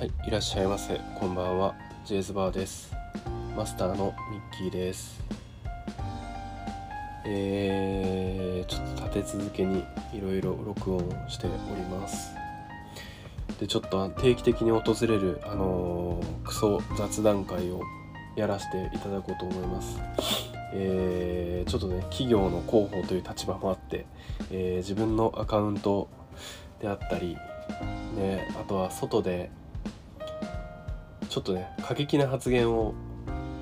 はい、いらっしゃいませ。こんばんは。ジェイズバーです。マスターのミッキーです。えー、ちょっと立て続けにいろいろ録音しております。で、ちょっと定期的に訪れる、あのークソ雑談会をやらせていただこうと思います。えーちょっとね、企業の広報という立場もあって、えー自分のアカウントであったり、ね、あとは外でちょっとね過激な発言を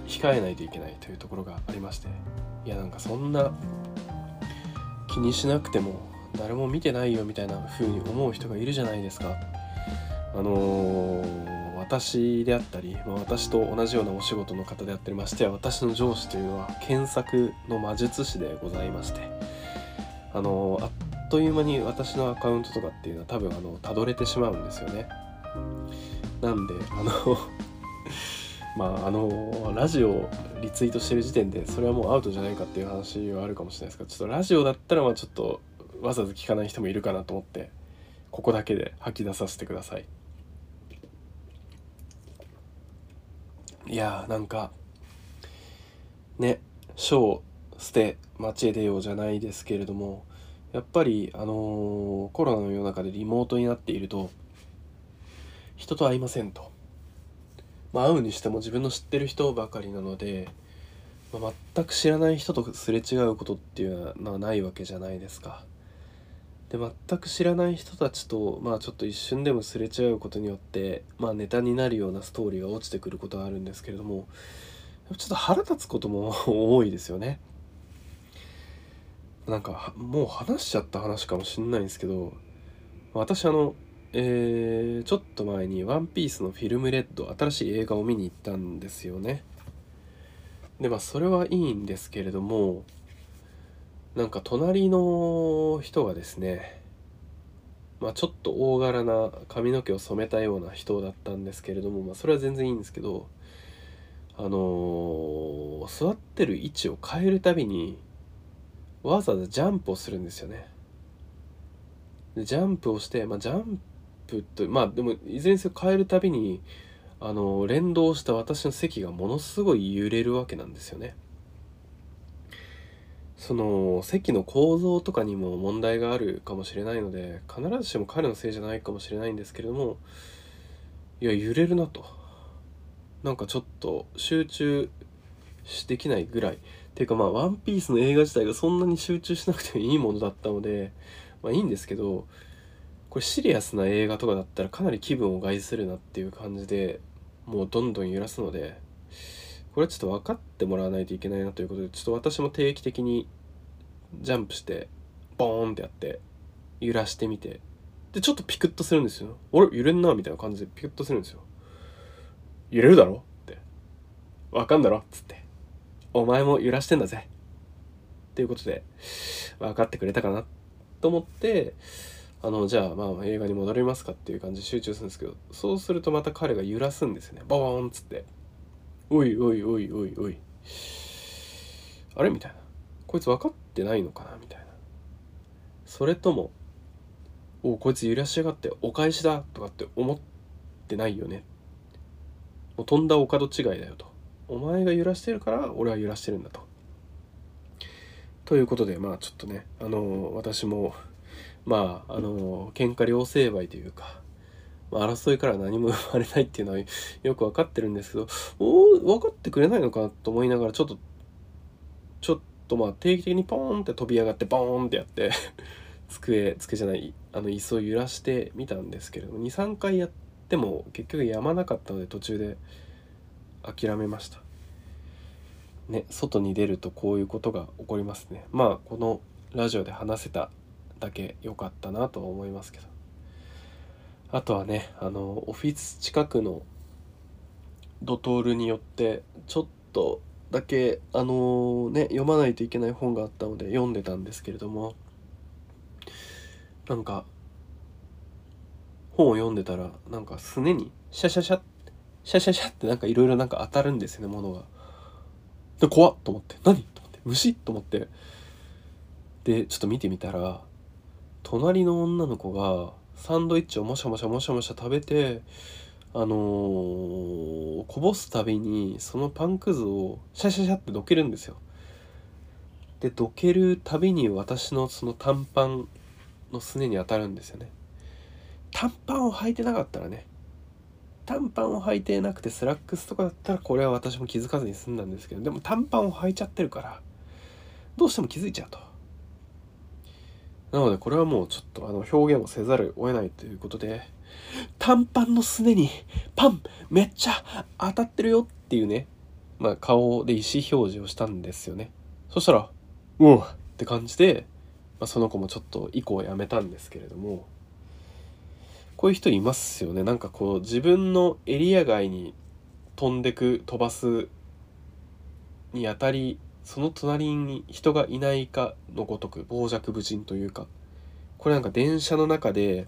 控えないといけないというところがありましていやなんかそんな気にしなくても誰も見てないよみたいな風に思う人がいるじゃないですか。あのー私であったり、まあ、私と同じようなお仕事の方であったりましてや私の上司というのは検索の魔術師でございましてあのーあっという間に私のアカウントとかっていうのは多分あのたどれてしまうんですよね。なんであの まああのラジオリツイートしてる時点でそれはもうアウトじゃないかっていう話はあるかもしれないですけどちょっとラジオだったらまあちょっとわざわざ聞かない人もいるかなと思ってここだけで吐き出させてください。いやーなんかね書捨て街へ出ようじゃないですけれどもやっぱりあのーコロナの世の中でリモートになっていると人と会いませんと、まあ、会うにしても自分の知ってる人ばかりなので、まあ、全く知らない人とすれ違うことっていうのはないわけじゃないですか。で全く知らない人たちとまあちょっと一瞬でもすれ違うことによってまあネタになるようなストーリーが落ちてくることはあるんですけれどもちょっと腹立つことも 多いですよね。なんかもう話しちゃった話かもしんないんですけど私あのえーちょっと前に「ワンピースのフィルムレッド新しい映画を見に行ったんですよね。でまあそれはいいんですけれどもなんか隣の人がですねまあちょっと大柄な髪の毛を染めたような人だったんですけれどもまあそれは全然いいんですけどあのー座ってる位置を変えるたびにわざわざジャンプをするんですよね。ジャンプをして、まあ、ジャンプとまあでもいずれにせよ変えるたびにあの連動した私の席がものすごい揺れるわけなんですよね。その席の構造とかにも問題があるかもしれないので必ずしも彼のせいじゃないかもしれないんですけれどもいや揺れるなとなんかちょっと集中できないぐらいっていうかまあ「ワンピースの映画自体がそんなに集中しなくてもいいものだったのでまあいいんですけどこれシリアスな映画とかだったらかなり気分を害するなっていう感じでもうどんどん揺らすのでこれはちょっと分かってもらわないといけないなということでちょっと私も定期的にジャンプしてボーンってやって揺らしてみてでちょっとピクッとするんですよ「俺揺れんな」みたいな感じでピクッとするんですよ。揺れるだろ？って。わかんだろ？っつって。お前も揺らしてんだぜ。っていうことで分かってくれたかなと思ってあのじゃあまあ映画に戻りますかっていう感じで集中するんですけどそうするとまた彼が揺らすんですよね。ボーンっつって。おいおいおいおいおい。あれみたいな。こいつ分かってないのかなみたいな。それともおこいつ揺らしやがってお返しだとかって思ってないよね。もうとんだお門違いだよと。お前が揺らしてるから俺は揺らしてるんだと。ということでまあちょっとねあの私もまああの喧嘩両成敗というか、まあ、争いから何も生まれないっていうのは よく分かってるんですけどお分かってくれないのかと思いながらちょっとちょっとまあ定期的にポーンって飛び上がってボーンってやって 机机じゃないあの椅子を揺らしてみたんですけれども23回やっても結局やまなかったので途中で諦めました。ね外に出るとこういうことが起こりますね。まあこのラジオで話せただけ良かったなと思いますけど。あとはねあのオフィス近くのドトールによってちょっとだけあのね読まないといけない本があったので読んでたんですけれどもなんか本を読んでたらなんかすねにシャシャシャシャシャシャってなんかいろいろなんか当たるんですよねものが。で怖っと思って何？と思って虫と思って。でちょっと見てみたら隣の女の子がサンドイッチをもしゃもしゃもしゃもしゃ食べてあのー、こぼすたびにそのパンくずをシャシャシャってどけるんですよ。でどけるたびに私のその短パンのすねに当たるんですよね。短パンを履いてなかったらね短パンを履いてなくてスラックスとかだったらこれは私も気づかずに済んだんですけどでも短パンを履いちゃってるからどうしても気づいちゃうと。なのでこれはもうちょっとあの表現をせざるを得ないということで短パンのすねにパンめっちゃ当たってるよっていうねまあ顔で意思表示をしたんですよね。そしたらうおって感じで、まあ、その子もちょっと以降やめたんですけれどもこういう人いますよね。なんかこう自分のエリア外に飛んでく飛ばすにあたりその隣に人がいないかのごとく傍若無人というかこれなんか電車の中で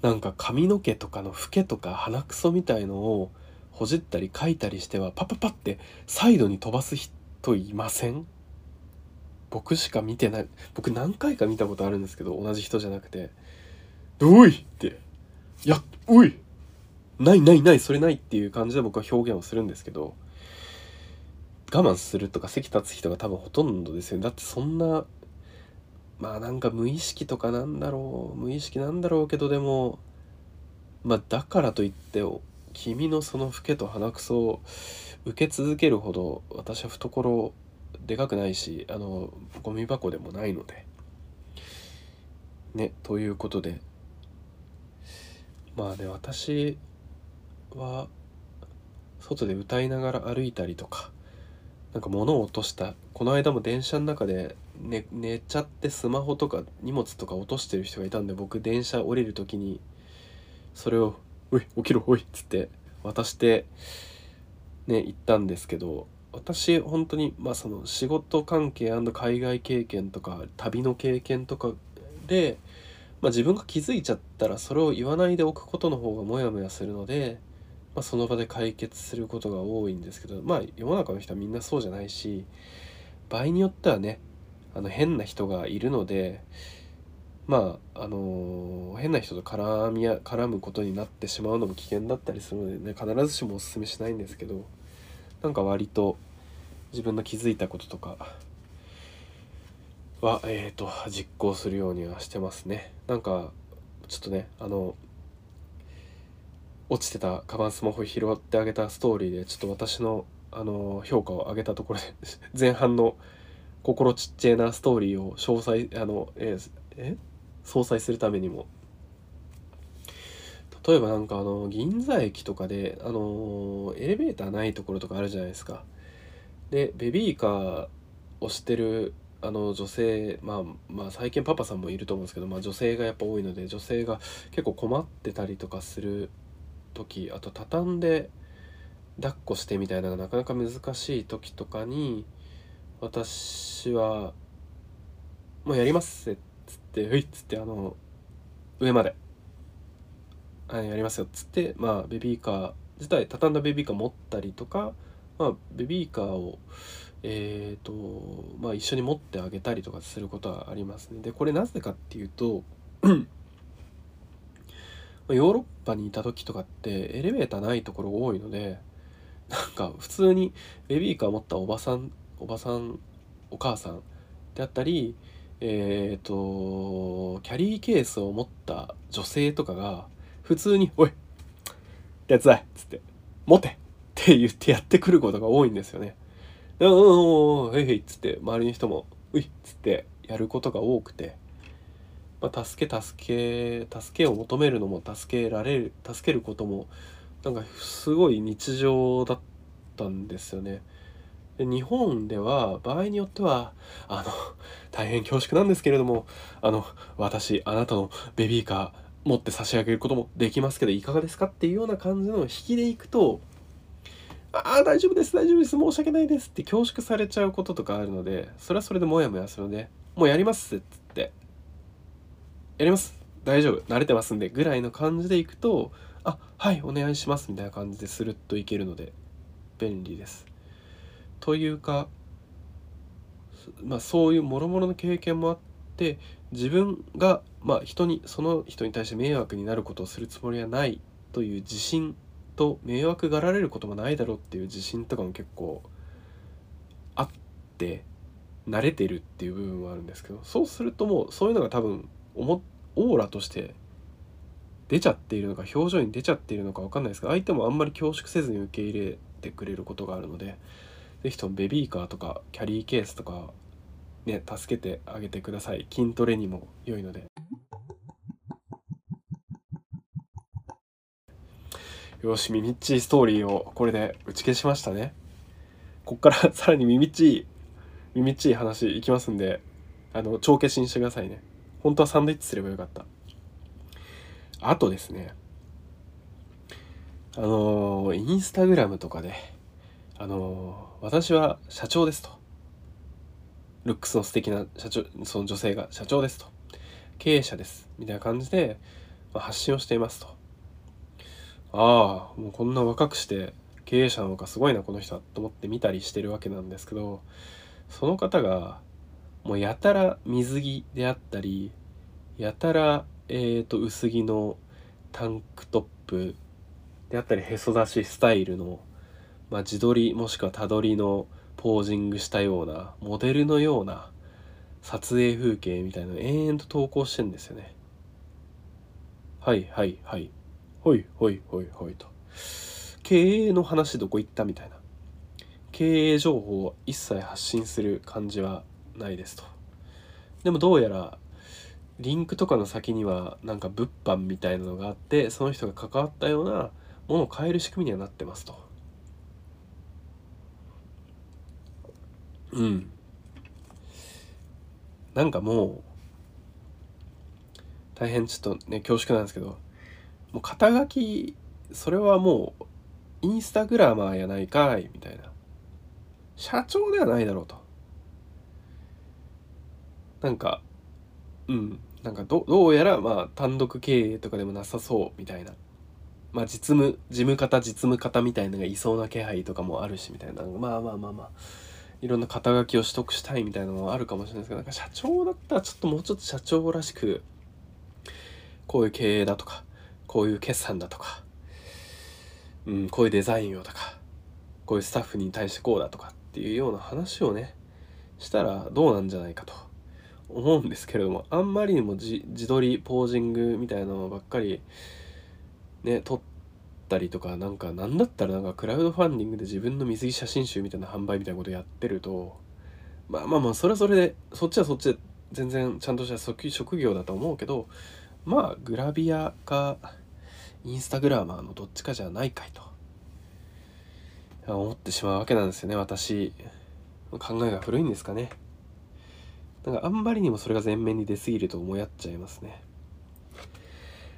なんか髪の毛とかのフケとか鼻くそみたいのをほじったり書いたりしてはパパパってサイドに飛ばす人いません？僕しか見てない。僕何回か見たことあるんですけど同じ人じゃなくて「おい!」って「やおい。ないないないそれない」っていう感じで僕は表現をするんですけど。我慢するとか席立つ人が多分ほとんどですよだってそんなまあなんか無意識とかなんだろう。無意識なんだろうけどでもまあだからといって君のその老けと鼻くそを受け続けるほど私は懐でかくないしあのゴミ箱でもないので。ねということで。まあね私は外で歌いながら歩いたりとかなんか物を落とした。この間も電車の中で寝寝ちゃってスマホとか荷物とか落としてる人がいたんで僕電車降りる時にそれを「おい起きろおい」っつって渡してね行ったんですけど私本当にまあその仕事関係海外経験とか旅の経験とかで、まあ、自分が気づいちゃったらそれを言わないでおくことの方がモヤモヤするのでまあ、その場で解決することが多いんですけどまあ世の中の人はみんなそうじゃないし場合によってはねあの変な人がいるのでまああのー、変な人と絡みや絡むことになってしまうのも危険だったりするのでね必ずしもおすすめしないんですけどなんか割と自分の気づいたこととかはえっ、ー、と実行するようにはしてますね。なんかちょっとねあの落ちてたカバンスマホ拾ってあげたストーリーでちょっと私のあの評価を上げたところで 前半の心ちっちゃいなストーリーを詳細あのええ？相殺するためにも。例えばなんかあの銀座駅とかであのエレベーターないところとかあるじゃないですか。でベビーカーをしてるあの女性まあまあ最近パパさんもいると思うんですけど、まあ、女性がやっぱ多いので女性が結構困ってたりとかする時あと畳んで抱っこしてみたいなのがなかなか難しい時とかに私は「もうやります」っつって「はい」っつってあの上まで「はいやりますよ」っつってまあベビーカー自体畳んだベビーカー持ったりとか、まあ、ベビーカーをえーとまあ、一緒に持ってあげたりとかすることはありますね。でこれなぜかっていうとヨーロッパにいた時とかってエレベーターないところ多いのでなんか普通にベビーカー持ったおばさんおばさんお母さんであったりえっ、ー、とキャリーケースを持った女性とかが普通に「おい手伝い!」っつって「持て!」って言ってやってくることが多いんですよね。うんうんうんへいへいっつって周りの人も「うい!」っつってやることが多くてまあ、助け助け助けを求めるのも助けられる助けることもなんかすごい日常だったんですよね。で日本では場合によってはあの大変恐縮なんですけれどもあの私あなたのベビーカー持って差し上げることもできますけどいかがですかっていうような感じの引きでいくとああ大丈夫です大丈夫です申し訳ないですって恐縮されちゃうこととかあるのでそれはそれでモヤモヤするのでもうやりますってやります大丈夫慣れてますんでぐらいの感じでいくとあはいお願いしますみたいな感じでスルッといけるので便利です。というかまあそういうもろもろの経験もあって自分がまあ人にその人に対して迷惑になることをするつもりはないという自信と迷惑がられることもないだろうっていう自信とかも結構あって慣れてるっていう部分はあるんですけどそうするともうそういうのが多分オーラとして出ちゃっているのか表情に出ちゃっているのか分かんないですけど相手もあんまり恐縮せずに受け入れてくれることがあるので是非ともベビーカーとかキャリーケースとかね助けてあげてください。筋トレにも良いので。よしミミッチーストーリーをこれで打ち消しましたね。こっから さらにミミッチーミミッチい話いきますんであの帳消しにしてくださいね。本当はサンドイッチすればよかった。あとですねあのインスタグラムとかであの私は社長ですと。ルックスの素敵な社長その女性が社長ですと。経営者です。みたいな感じで、発信をしていますと。ああもうこんな若くして経営者なのかすごいなこの人はと思って見たりしてるわけなんですけどその方がもうやたら水着であったりやたら、えーと、薄着のタンクトップであったりへそ出しスタイルの、まあ、自撮りもしくはたどりのポージングしたようなモデルのような撮影風景みたいなのを延々と投稿してんですよね。はいはいはい。ほいほいほいほいと。経営の話どこ行ったみたいな。経営情報を一切発信する感じはないですと。でもどうやらリンクとかの先にはなんか物販みたいなのがあってその人が関わったようなものを変える仕組みにはなってますと。うん。なんかもう大変ちょっとね恐縮なんですけどもう肩書きそれはもうインスタグラマーやないかいみたいな。社長ではないだろうと。なんかうん。なんかどどうやらまあ単独経営とかでもなさそうみたいな。まあ実務事務方実務方みたいなのがいそうな気配とかもあるしみたいな。まあまあまあまあ。いろんな肩書きを取得したいみたいなのもあるかもしれないですけどなんか社長だったらちょっともうちょっと社長らしくこういう経営だとかこういう決算だとか、うん、こういうデザインをとかこういうスタッフに対してこうだとかっていうような話をねしたらどうなんじゃないかと。思うんですけれどもあんまりにも自撮りポージングみたいなのばっかりね撮ったりとかなんかなんだったらなんかクラウドファンディングで自分の水着写真集みたいな販売みたいなことやってるとまあまあまあそれはそれでそっちはそっちで全然ちゃんとした職業だと思うけどまあグラビアかインスタグラマーのどっちかじゃないかいと思ってしまうわけなんですよね私。考えが古いんですかね。なんかあんまりにもそれが前面に出過ぎると思いやっちゃいますね。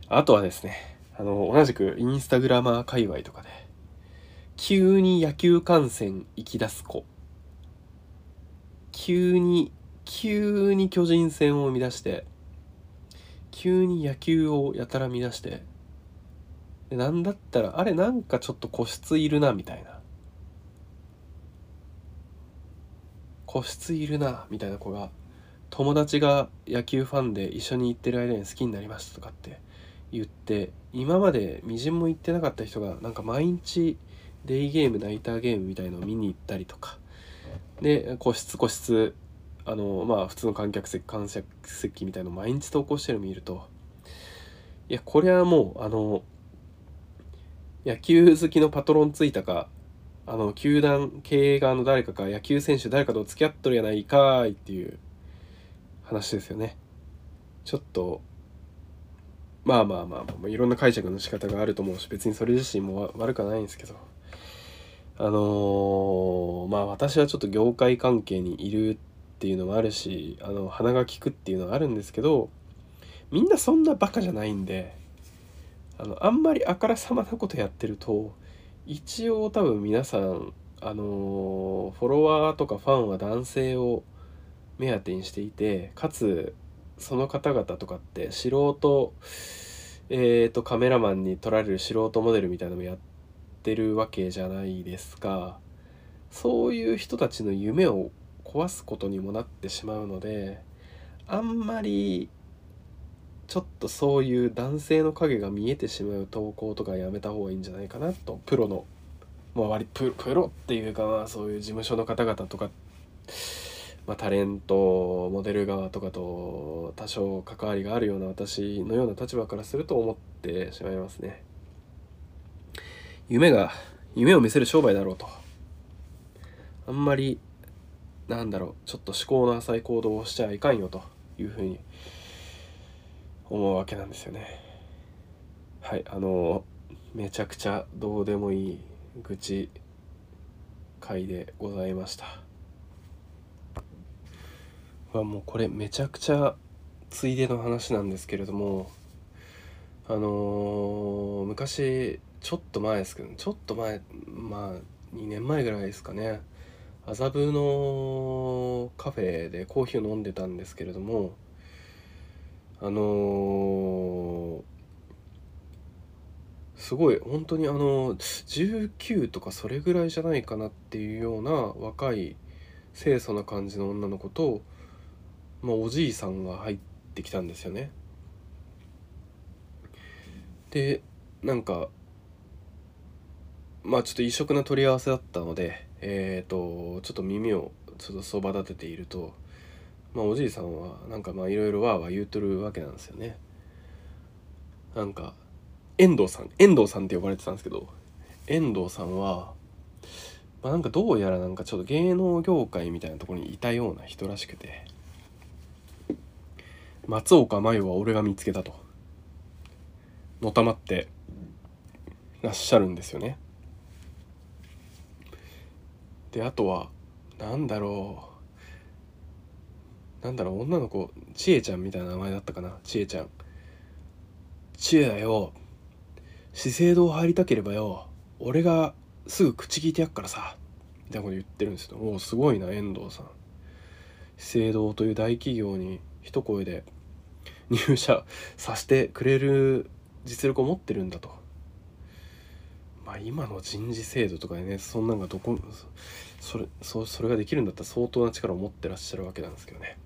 あとはですねあの同じくインスタグラマー界隈とかで急に野球観戦行き出す子。急に急に巨人戦を生み出して急に野球をやたら見出してなんだったらあれなんかちょっと個室いるなみたいな。個室いるなみたいな子が友達が野球ファンで一緒に行ってる間に好きになりましたとかって言って今までみじんも行ってなかった人がなんか毎日デイゲームナイターゲームみたいのを見に行ったりとかで個室個室あのまあ普通の観客席観客席みたいの毎日投稿してるの見るといやこれはもうあの野球好きのパトロンついたかあの球団経営側の誰かか野球選手誰かと付き合っとるやないかいっていう話ですよね。ちょっとまあまあまあまあいろんな解釈の仕方があると思うし別にそれ自身も悪くはないんですけど。あのー、まあ私はちょっと業界関係にいるっていうのもあるしあの鼻が利くっていうのはあるんですけどみんなそんなバカじゃないんであのあんまりあからさまなことやってると一応多分皆さんあのフォロワーとかファンは男性を目当てにしていてかつその方々とかって素人えーと、カメラマンに撮られる素人モデルみたいなのもやってるわけじゃないですか。そういう人たちの夢を壊すことにもなってしまうのであんまりちょっとそういう男性の影が見えてしまう投稿とかやめた方がいいんじゃないかなと。プロのまあ割ププロっていうかまあそういう事務所の方々とか、まあ、タレントモデル側とかと多少関わりがあるような私のような立場からすると思ってしまいますね。夢が夢を見せる商売だろうと。あんまりなんだろうちょっと思考の浅い行動をしちゃいかんよというふうに思うわけなんですよね。はいあのめちゃくちゃどうでもいい愚痴会でございました。はもうこれめちゃくちゃついでの話なんですけれどもあのー、昔ちょっと前ですけどちょっと前まあ2年前ぐらいですかね。麻布のカフェでコーヒーを飲んでたんですけれどもあのー、すごい本当にあの19とかそれぐらいじゃないかなっていうような若い清楚な感じの女の子と、まあ、おじいさんが入ってきたんですよね。でなんかまあちょっと異色な取り合わせだったのでえっ、ー、とちょっと耳をちょっとそば立てているとまあおじいさんはなんかまあいろいろわーわー言うとるわけなんですよね。なんか遠藤さん遠藤さんって呼ばれてたんですけど遠藤さんは、まあ、なんかどうやらなんかちょっと芸能業界みたいなところにいたような人らしくて松岡真優は俺が見つけたと。のたまってらっしゃるんですよね。であとは何だろう。なんだろう女の子ちえちゃんみたいな名前だったかな。ちえちゃん。ちえだよ。資生堂入りたければよ。俺がすぐ口聞いてやっからさ。みたいなこと言ってるんですよ。おおすごいな遠藤さん。資生堂という大企業に一声で入社させてくれる実力を持ってるんだと。まあ今の人事制度とかでねそんなんがどこそれそそれができるんだったら相当な力を持ってらっしゃるわけなんですけどね。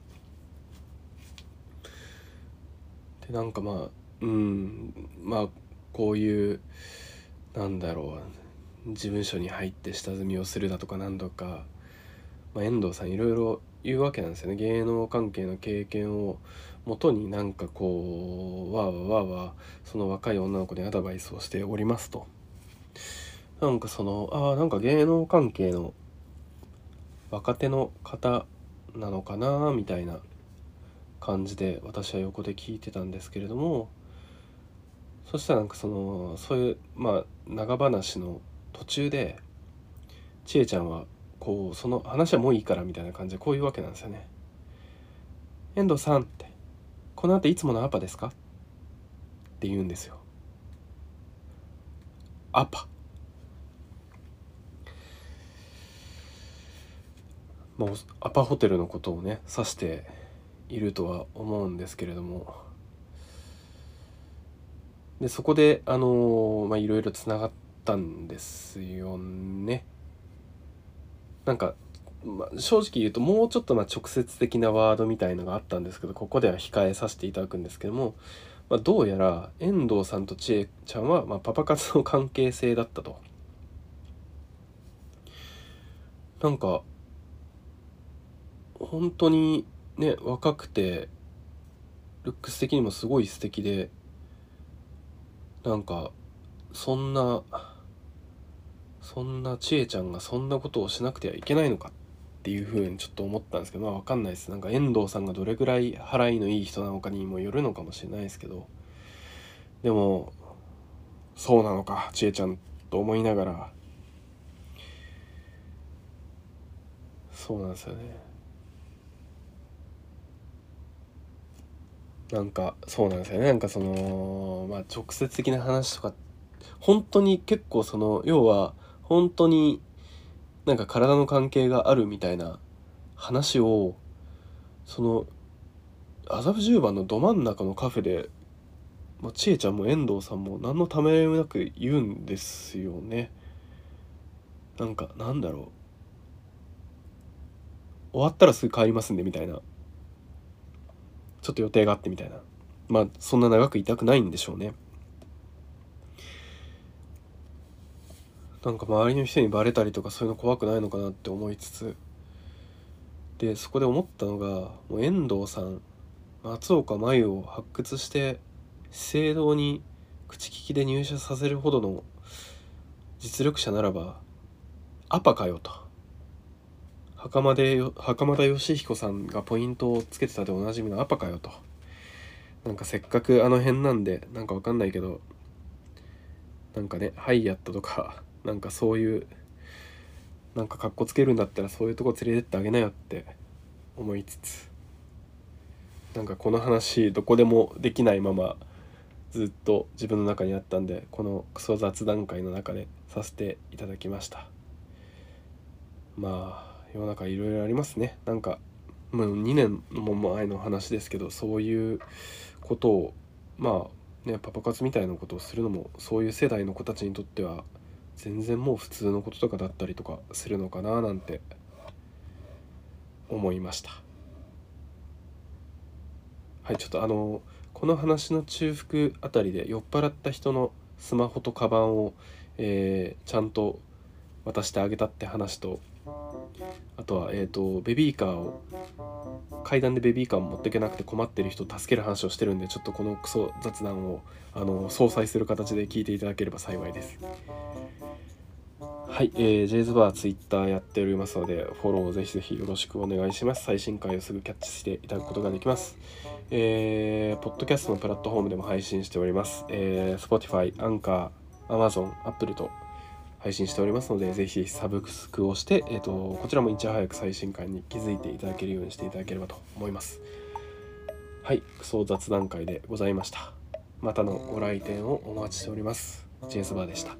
でなんかまあうんまあこういうなんだろう事務所に入って下積みをするだとか何度か、まあ、遠藤さんいろいろ言うわけなんですよね。芸能関係の経験をもとになんかこうわーわーわーわーその若い女の子にアドバイスをしておりますとなんかそのああなんか芸能関係の若手の方なのかなみたいな感じで私は横で聞いてたんですけれどもそしたらなんかそのそういうまあ長話の途中で千恵ちゃんはこうその話はもういいからみたいな感じでこういうわけなんですよね。遠藤さんってこの後いつものアパですか？って言うんですよ。アパ。もうアパホテルのことをね指しているとは思うんですけれども。でそこであのまあいろいろつながったんですよね。なんか、まあ、正直言うともうちょっとま直接的なワードみたいのがあったんですけどここでは控えさせていただくんですけども、まあ、どうやら遠藤さんと千恵ちゃんは、まあ、パパ活の関係性だったと。なんか本当にね若くてルックス的にもすごい素敵でなんかそんなそんな千恵ちゃんがそんなことをしなくてはいけないのかていうふうにちょっと思ったんですけどまあ分かんないです。なんか遠藤さんがどれぐらい払いのいい人なのかにもよるのかもしれないですけど。でもそうなのか千恵ちゃんと思いながら。そうなんですよね。なんかそうなんですよね。なんかそのまあ直接的な話とか本当に結構その要は本当になんか体の関係があるみたいな話をその麻布十番のど真ん中のカフェで、まあ、千恵ちゃんも遠藤さんも何のためもなく言うんですよね。なんかなんだろう。終わったらすぐ帰りますんでみたいな。ちょっと予定があってみたいな。まあそんな長くいたくないんでしょうね。なんか周りの人にバレたりとかそういうの怖くないのかなって思いつつでそこで思ったのがもう遠藤さん松岡真優を発掘して資生堂に口利きで入社させるほどの実力者ならばアパかよと。袴で袴田義彦さんがポイントをつけてたでおなじみのアパかよと。なんかせっかくあの辺なんでなんかわかんないけどなんかねハイヤットとかなんかそういうなんかかっこつけるんだったらそういうとこ連れてってあげなよって思いつつなんかこの話どこでもできないままずっと自分の中にあったんでこのクソ雑談会の中でさせていただきました。まあ世の中いろいろありますね。なんかもう2年も前の話ですけどそういうことをまあねパパ活みたいなことをするのもそういう世代の子たちにとっては全然もう普通のこととかだったりとかするのかななんて思いました。はいちょっとあのこの話の中腹あたりで酔っ払った人のスマホとカバンを、えー、ちゃんと渡してあげたって話とあとは、えーと、ベビーカーを階段でベビーカー持っていけなくて困ってる人を助ける話をしてるんでちょっとこのクソ雑談をあの相殺する形で聞いていただければ幸いです。はい、えー、ジェイズバーツイッターやっておりますので、フォローをぜひぜひよろしくお願いします。最新回をすぐキャッチしていただくことができます。えー、ポッドキャストのプラットフォームでも配信しております。えー、Spotify、Anchor、Amazon、Apple と配信しておりますので、ぜひサブスクをして、えーと、こちらもいち早く最新回に気づいていただけるようにしていただければと思います。はい、クソ雑談会でございました。またのご来店をお待ちしております。ジェイスバーでした。